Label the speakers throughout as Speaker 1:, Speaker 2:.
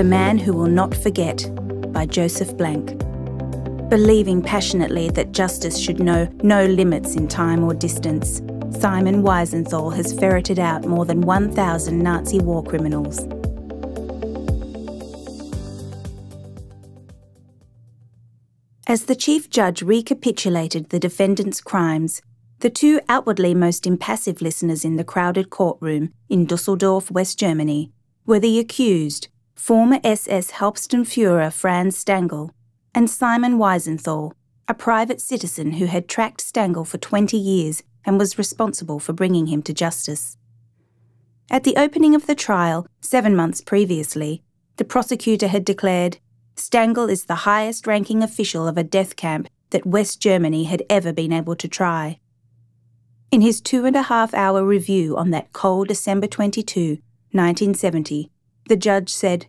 Speaker 1: The Man Who Will Not Forget by Joseph Blank. Believing passionately that justice should know no limits in time or distance, Simon Wiesenthal has ferreted out more than 1,000 Nazi war criminals. As the Chief Judge recapitulated the defendant's crimes, the two outwardly most impassive listeners in the crowded courtroom in Dusseldorf, West Germany, were the accused, former SS Hauptsturmfuhrer Franz Stangl and Simon Wiesenthal, a private citizen who had tracked Stangl for 20 years and was responsible for bringing him to justice. At the opening of the trial, seven months previously, the prosecutor had declared Stangl is the highest ranking official of a death camp that West Germany had ever been able to try. In his two and a half hour review on that cold December 22, 1970, the judge said,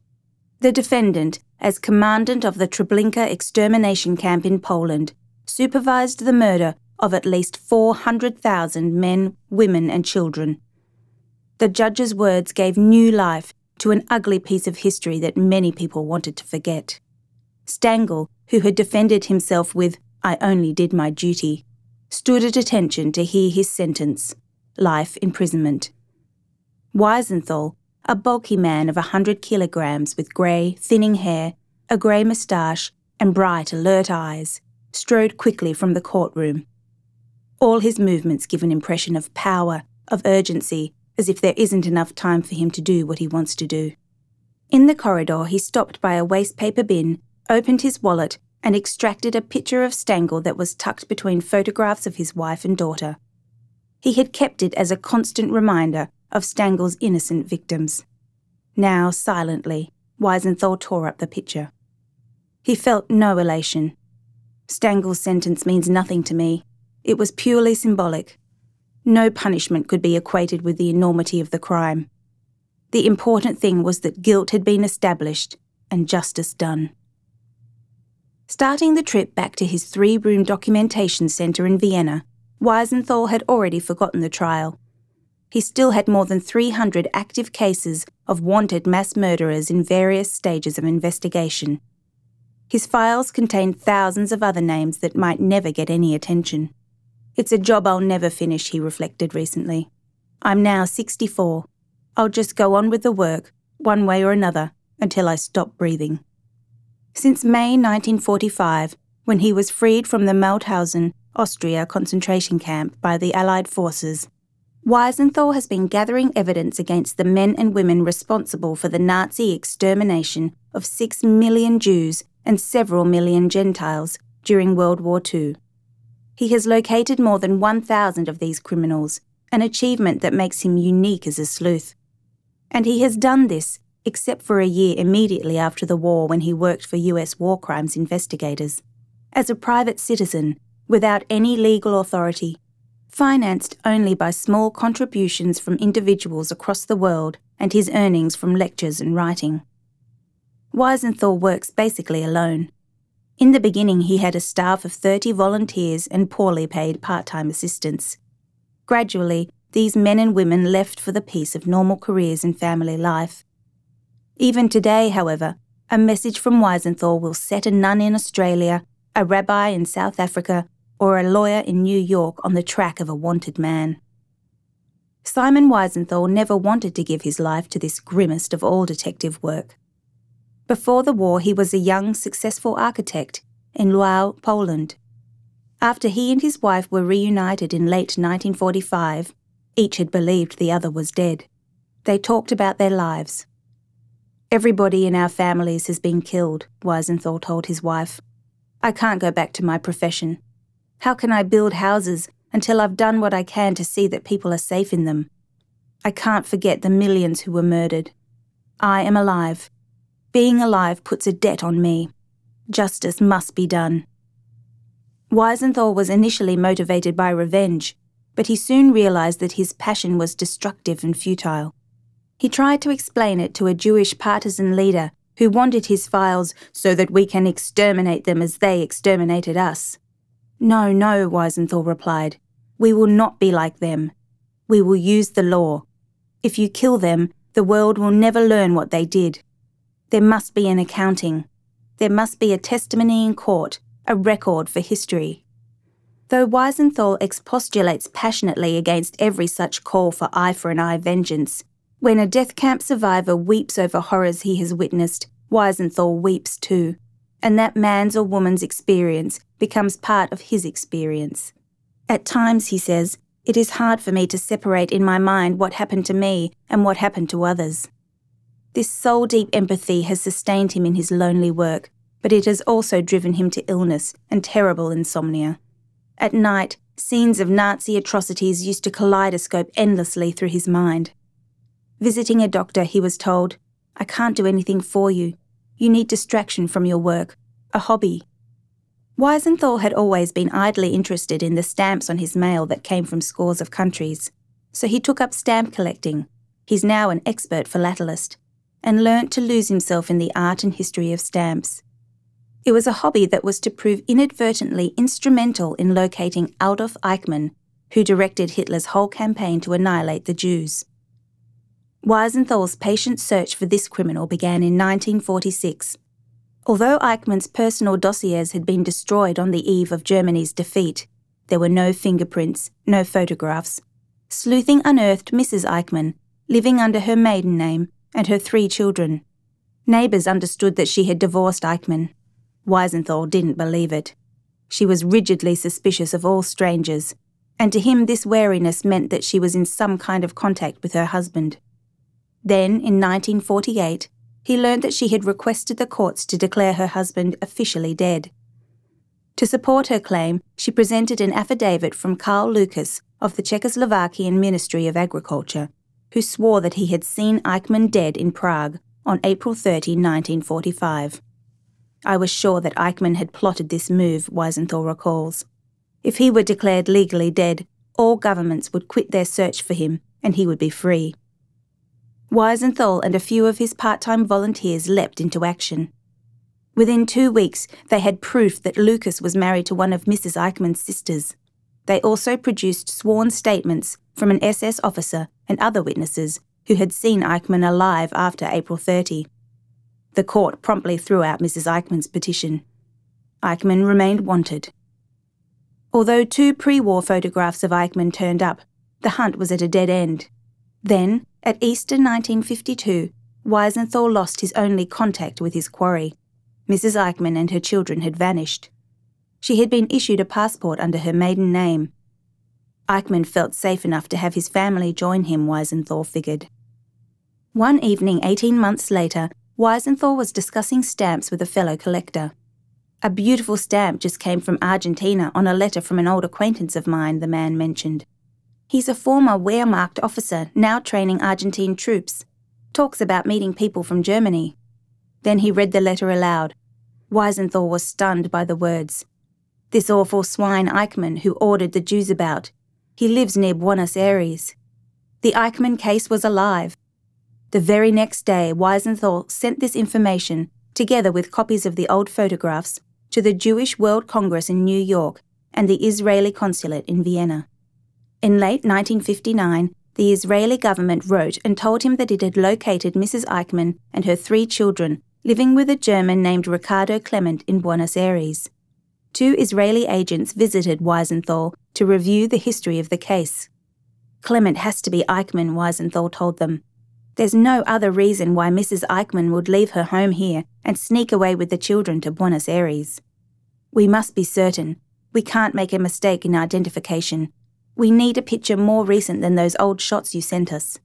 Speaker 1: The defendant as commandant of the Treblinka extermination camp in Poland, supervised the murder of at least 400,000 men, women, and children. The judge's words gave new life to an ugly piece of history that many people wanted to forget. Stangl, who had defended himself with, I only did my duty, stood at attention to hear his sentence life imprisonment. Wiesenthal, a bulky man of a hundred kilograms with grey, thinning hair, a grey moustache, and bright, alert eyes, strode quickly from the courtroom. All his movements give an impression of power, of urgency, as if there isn't enough time for him to do what he wants to do. In the corridor, he stopped by a wastepaper bin, opened his wallet, and extracted a picture of Stangl that was tucked between photographs of his wife and daughter. He had kept it as a constant reminder of Stangl's innocent victims. Now, silently, Wiesenthal tore up the picture. He felt no elation. Stangl's sentence means nothing to me. It was purely symbolic. No punishment could be equated with the enormity of the crime. The important thing was that guilt had been established and justice done. Starting the trip back to his three room documentation centre in Vienna, Wiesenthal had already forgotten the trial he still had more than 300 active cases of wanted mass murderers in various stages of investigation. His files contained thousands of other names that might never get any attention. It's a job I'll never finish, he reflected recently. I'm now 64. I'll just go on with the work, one way or another, until I stop breathing. Since May 1945, when he was freed from the Mauthausen, Austria concentration camp by the Allied forces, Wiesenthal has been gathering evidence against the men and women responsible for the Nazi extermination of six million Jews and several million Gentiles during World War II. He has located more than 1,000 of these criminals, an achievement that makes him unique as a sleuth. And he has done this, except for a year immediately after the war when he worked for US war crimes investigators, as a private citizen, without any legal authority financed only by small contributions from individuals across the world and his earnings from lectures and writing. Wiesenthal works basically alone. In the beginning, he had a staff of 30 volunteers and poorly paid part time assistants. Gradually, these men and women left for the peace of normal careers and family life. Even today, however, a message from Wiesenthal will set a nun in Australia, a rabbi in South Africa, or a lawyer in New York on the track of a wanted man. Simon Wiesenthal never wanted to give his life to this grimmest of all detective work. Before the war, he was a young, successful architect in Lwów, Poland. After he and his wife were reunited in late 1945, each had believed the other was dead. They talked about their lives. Everybody in our families has been killed, Wiesenthal told his wife. I can't go back to my profession. How can I build houses until I've done what I can to see that people are safe in them? I can't forget the millions who were murdered. I am alive. Being alive puts a debt on me. Justice must be done. Wiesenthal was initially motivated by revenge, but he soon realized that his passion was destructive and futile. He tried to explain it to a Jewish partisan leader who wanted his files so that we can exterminate them as they exterminated us. No, no, Wiesenthal replied. We will not be like them. We will use the law. If you kill them, the world will never learn what they did. There must be an accounting. There must be a testimony in court, a record for history. Though Wiesenthal expostulates passionately against every such call for eye for an eye vengeance, when a death camp survivor weeps over horrors he has witnessed, Wiesenthal weeps too, and that man's or woman's experience becomes part of his experience. At times, he says, it is hard for me to separate in my mind what happened to me and what happened to others. This soul deep empathy has sustained him in his lonely work, but it has also driven him to illness and terrible insomnia. At night, scenes of Nazi atrocities used to kaleidoscope endlessly through his mind. Visiting a doctor, he was told, I can't do anything for you. You need distraction from your work, a hobby. Wiesenthal had always been idly interested in the stamps on his mail that came from scores of countries, so he took up stamp collecting. He's now an expert philatelist, and learnt to lose himself in the art and history of stamps. It was a hobby that was to prove inadvertently instrumental in locating Adolf Eichmann, who directed Hitler's whole campaign to annihilate the Jews. Wiesenthal's patient search for this criminal began in 1946. Although Eichmann's personal dossiers had been destroyed on the eve of Germany's defeat, there were no fingerprints, no photographs. Sleuthing unearthed Mrs. Eichmann, living under her maiden name, and her three children. Neighbours understood that she had divorced Eichmann. Wiesenthal didn't believe it. She was rigidly suspicious of all strangers, and to him this wariness meant that she was in some kind of contact with her husband. Then, in 1948, he learned that she had requested the courts to declare her husband officially dead. To support her claim, she presented an affidavit from Karl Lucas of the Czechoslovakian Ministry of Agriculture, who swore that he had seen Eichmann dead in Prague on April 30, 1945. I was sure that Eichmann had plotted this move, Wiesenthal recalls. If he were declared legally dead, all governments would quit their search for him and he would be free. Wiesenthal and a few of his part time volunteers leapt into action. Within two weeks, they had proof that Lucas was married to one of Mrs. Eichmann's sisters. They also produced sworn statements from an SS officer and other witnesses who had seen Eichmann alive after April 30. The court promptly threw out Mrs. Eichmann's petition. Eichmann remained wanted. Although two pre war photographs of Eichmann turned up, the hunt was at a dead end. Then, at Easter 1952, Wiesenthal lost his only contact with his quarry. Mrs. Eichmann and her children had vanished. She had been issued a passport under her maiden name. Eichmann felt safe enough to have his family join him, Wiesenthal figured. One evening, 18 months later, Wiesenthal was discussing stamps with a fellow collector. A beautiful stamp just came from Argentina on a letter from an old acquaintance of mine, the man mentioned. He's a former Wehrmacht officer now training Argentine troops. Talks about meeting people from Germany. Then he read the letter aloud. Wiesenthal was stunned by the words. This awful swine Eichmann who ordered the Jews about. He lives near Buenos Aires. The Eichmann case was alive. The very next day, Wiesenthal sent this information, together with copies of the old photographs, to the Jewish World Congress in New York and the Israeli consulate in Vienna. In late 1959, the Israeli government wrote and told him that it had located Mrs. Eichmann and her three children living with a German named Ricardo Clement in Buenos Aires. Two Israeli agents visited Wiesenthal to review the history of the case. Clement has to be Eichmann, Wiesenthal told them. There's no other reason why Mrs. Eichmann would leave her home here and sneak away with the children to Buenos Aires. We must be certain. We can't make a mistake in identification. We need a picture more recent than those old shots you sent us.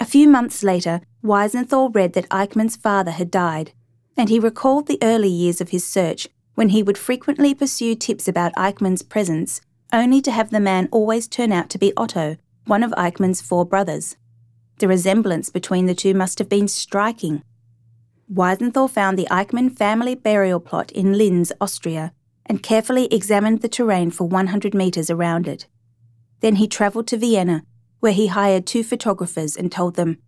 Speaker 1: A few months later, Wiesenthal read that Eichmann's father had died, and he recalled the early years of his search when he would frequently pursue tips about Eichmann's presence, only to have the man always turn out to be Otto, one of Eichmann's four brothers. The resemblance between the two must have been striking. Wiesenthal found the Eichmann family burial plot in Linz, Austria, and carefully examined the terrain for 100 metres around it. Then he travelled to Vienna, where he hired two photographers and told them,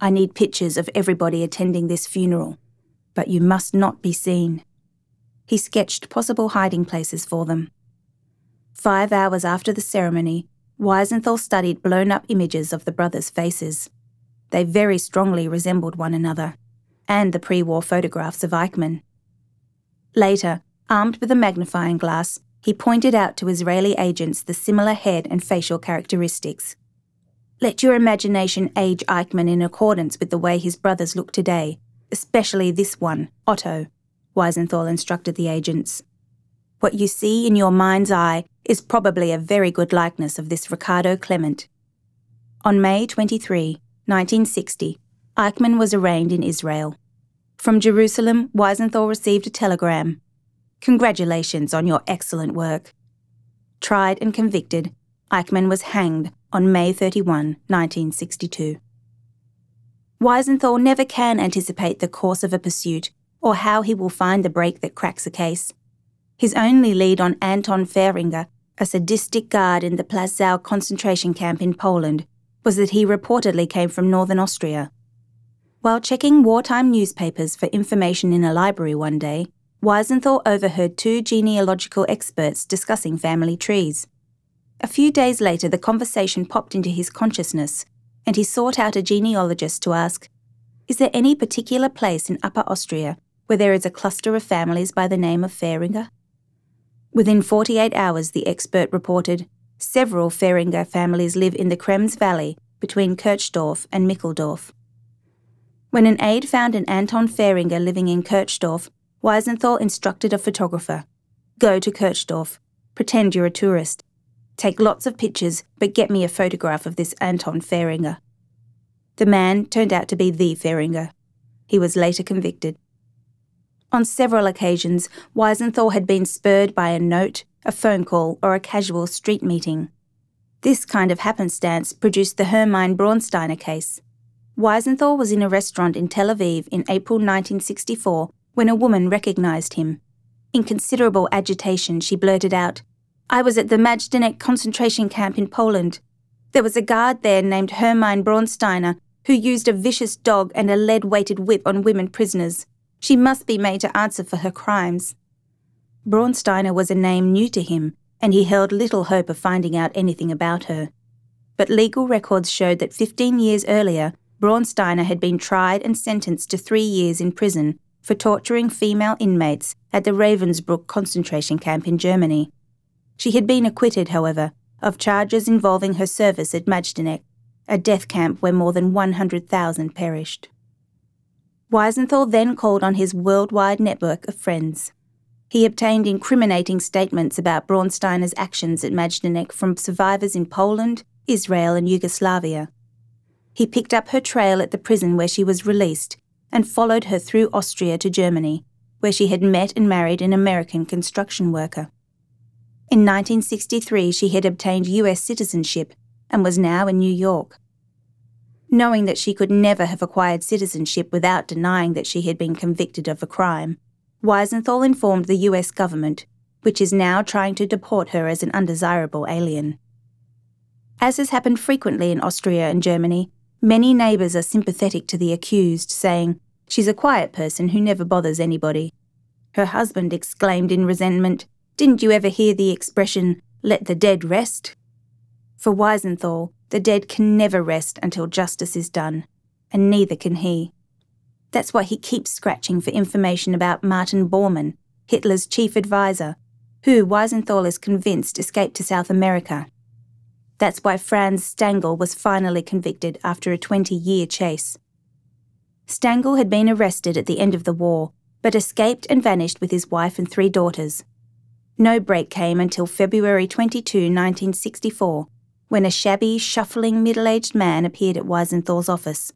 Speaker 1: I need pictures of everybody attending this funeral, but you must not be seen. He sketched possible hiding places for them. Five hours after the ceremony, Wiesenthal studied blown up images of the brothers' faces. They very strongly resembled one another. and the pre war photographs of Eichmann. Later, armed with a magnifying glass, he pointed out to Israeli agents the similar head and facial characteristics. Let your imagination age Eichmann in accordance with the way his brothers look today, especially this one, Otto, Wiesenthal instructed the agents. What you see in your mind's eye is probably a very good likeness of this Ricardo Clement. On May 23, 1960, Eichmann was arraigned in Israel. From Jerusalem, Wiesenthal received a telegram. Congratulations on your excellent work. Tried and convicted, Eichmann was hanged on May 31, 1962. Wiesenthal never can anticipate the course of a pursuit or how he will find the break that cracks a case. His only lead on Anton Fehringer, a sadistic guard in the Plaszow concentration camp in Poland, was that he reportedly came from northern Austria. While checking wartime newspapers for information in a library one day, Wiesenthal overheard two genealogical experts discussing family trees. A few days later, the conversation popped into his consciousness, and he sought out a genealogist to ask Is there any particular place in Upper Austria where there is a cluster of families by the name of Fehringer? Within 48 hours, the expert reported several Fehringer families live in the Krems Valley between Kirchdorf and Micheldorf. When an aide found an Anton Fehringer living in Kirchdorf, Wiesenthal instructed a photographer Go to Kirchdorf, pretend you're a tourist. Take lots of pictures, but get me a photograph of this Anton Fehringer. The man turned out to be the Fehringer. He was later convicted. On several occasions, Wiesenthal had been spurred by a note, a phone call, or a casual street meeting. This kind of happenstance produced the Hermine Braunsteiner case. Wiesenthal was in a restaurant in Tel Aviv in April 1964 when a woman recognized him. In considerable agitation, she blurted out, I was at the Majdanek concentration camp in Poland. There was a guard there named Hermine Braunsteiner who used a vicious dog and a lead weighted whip on women prisoners. She must be made to answer for her crimes. Braunsteiner was a name new to him, and he held little hope of finding out anything about her. But legal records showed that 15 years earlier, Braunsteiner had been tried and sentenced to three years in prison for torturing female inmates at the Ravensbrück concentration camp in Germany. She had been acquitted, however, of charges involving her service at Majdanek, a death camp where more than 100,000 perished. Wiesenthal then called on his worldwide network of friends. He obtained incriminating statements about Braunsteiner's actions at Majdanek from survivors in Poland, Israel, and Yugoslavia. He picked up her trail at the prison where she was released and followed her through Austria to Germany, where she had met and married an American construction worker. In 1963, she had obtained US citizenship and was now in New York knowing that she could never have acquired citizenship without denying that she had been convicted of a crime. Wiesenthal informed the US government, which is now trying to deport her as an undesirable alien. As has happened frequently in Austria and Germany, many neighbours are sympathetic to the accused, saying, She's a quiet person who never bothers anybody. Her husband exclaimed in resentment, Didn't you ever hear the expression, let the dead rest? For Wiesenthal, the dead can never rest until justice is done, and neither can he. That's why he keeps scratching for information about Martin Bormann, Hitler's chief advisor, who Wiesenthal is convinced escaped to South America. That's why Franz Stangl was finally convicted after a 20 year chase. Stangl had been arrested at the end of the war, but escaped and vanished with his wife and three daughters. No break came until February 22, 1964, when a shabby, shuffling, middle aged man appeared at Wiesenthal's office.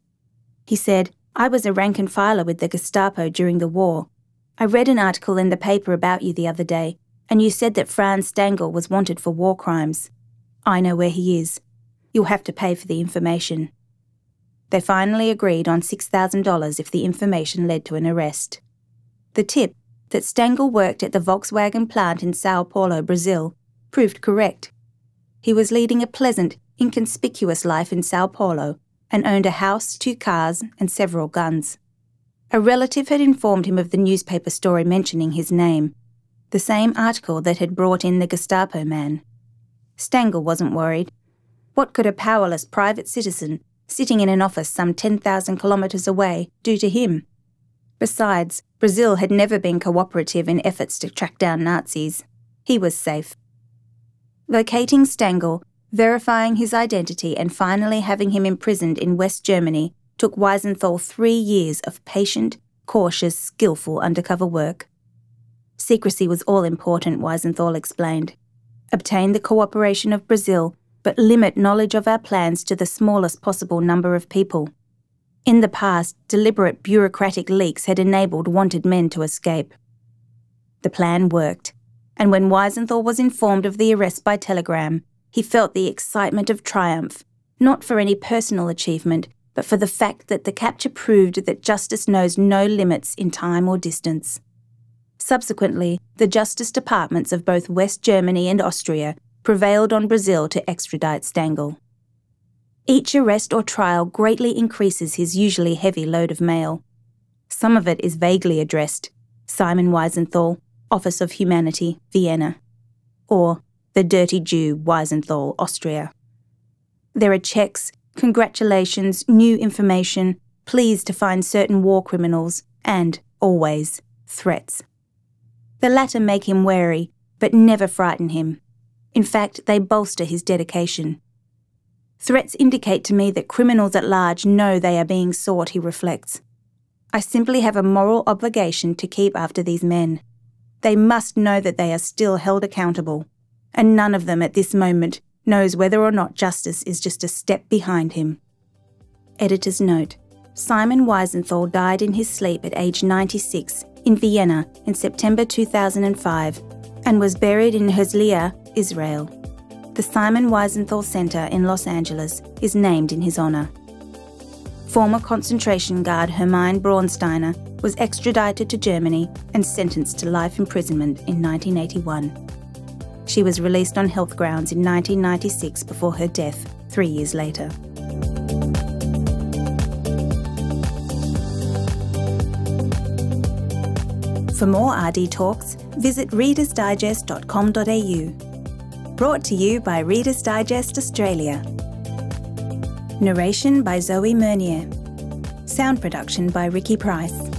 Speaker 1: He said, I was a rank and filer with the Gestapo during the war. I read an article in the paper about you the other day, and you said that Franz Stangl was wanted for war crimes. I know where he is. You'll have to pay for the information. They finally agreed on $6,000 if the information led to an arrest. The tip that Stangl worked at the Volkswagen plant in Sao Paulo, Brazil, proved correct. He was leading a pleasant, inconspicuous life in Sao Paulo and owned a house, two cars, and several guns. A relative had informed him of the newspaper story mentioning his name, the same article that had brought in the Gestapo man. Stangl wasn't worried. What could a powerless private citizen, sitting in an office some 10,000 kilometres away, do to him? Besides, Brazil had never been cooperative in efforts to track down Nazis. He was safe. Locating Stangl, verifying his identity, and finally having him imprisoned in West Germany took Wiesenthal three years of patient, cautious, skillful undercover work. Secrecy was all important, Wiesenthal explained. Obtain the cooperation of Brazil, but limit knowledge of our plans to the smallest possible number of people. In the past, deliberate bureaucratic leaks had enabled wanted men to escape. The plan worked, and when Wiesenthal was informed of the arrest by telegram, he felt the excitement of triumph, not for any personal achievement, but for the fact that the capture proved that justice knows no limits in time or distance. Subsequently, the justice departments of both West Germany and Austria prevailed on Brazil to extradite Stangl. Each arrest or trial greatly increases his usually heavy load of mail. Some of it is vaguely addressed Simon Wiesenthal, Office of Humanity, Vienna, or The Dirty Jew, Wiesenthal, Austria. There are checks, congratulations, new information, pleas to find certain war criminals, and, always, threats. The latter make him wary, but never frighten him. In fact, they bolster his dedication. Threats indicate to me that criminals at large know they are being sought, he reflects. I simply have a moral obligation to keep after these men. They must know that they are still held accountable, and none of them at this moment knows whether or not justice is just a step behind him. Editor's note Simon Wiesenthal died in his sleep at age 96 in Vienna in September 2005 and was buried in Herzliya, Israel. The Simon Wiesenthal Center in Los Angeles is named in his honor. Former concentration guard Hermine Braunsteiner was extradited to Germany and sentenced to life imprisonment in 1981. She was released on health grounds in 1996 before her death, three years later. For more RD Talks, visit readersdigest.com.au. Brought to you by Reader's Digest Australia. Narration by Zoe Mernier. Sound production by Ricky Price.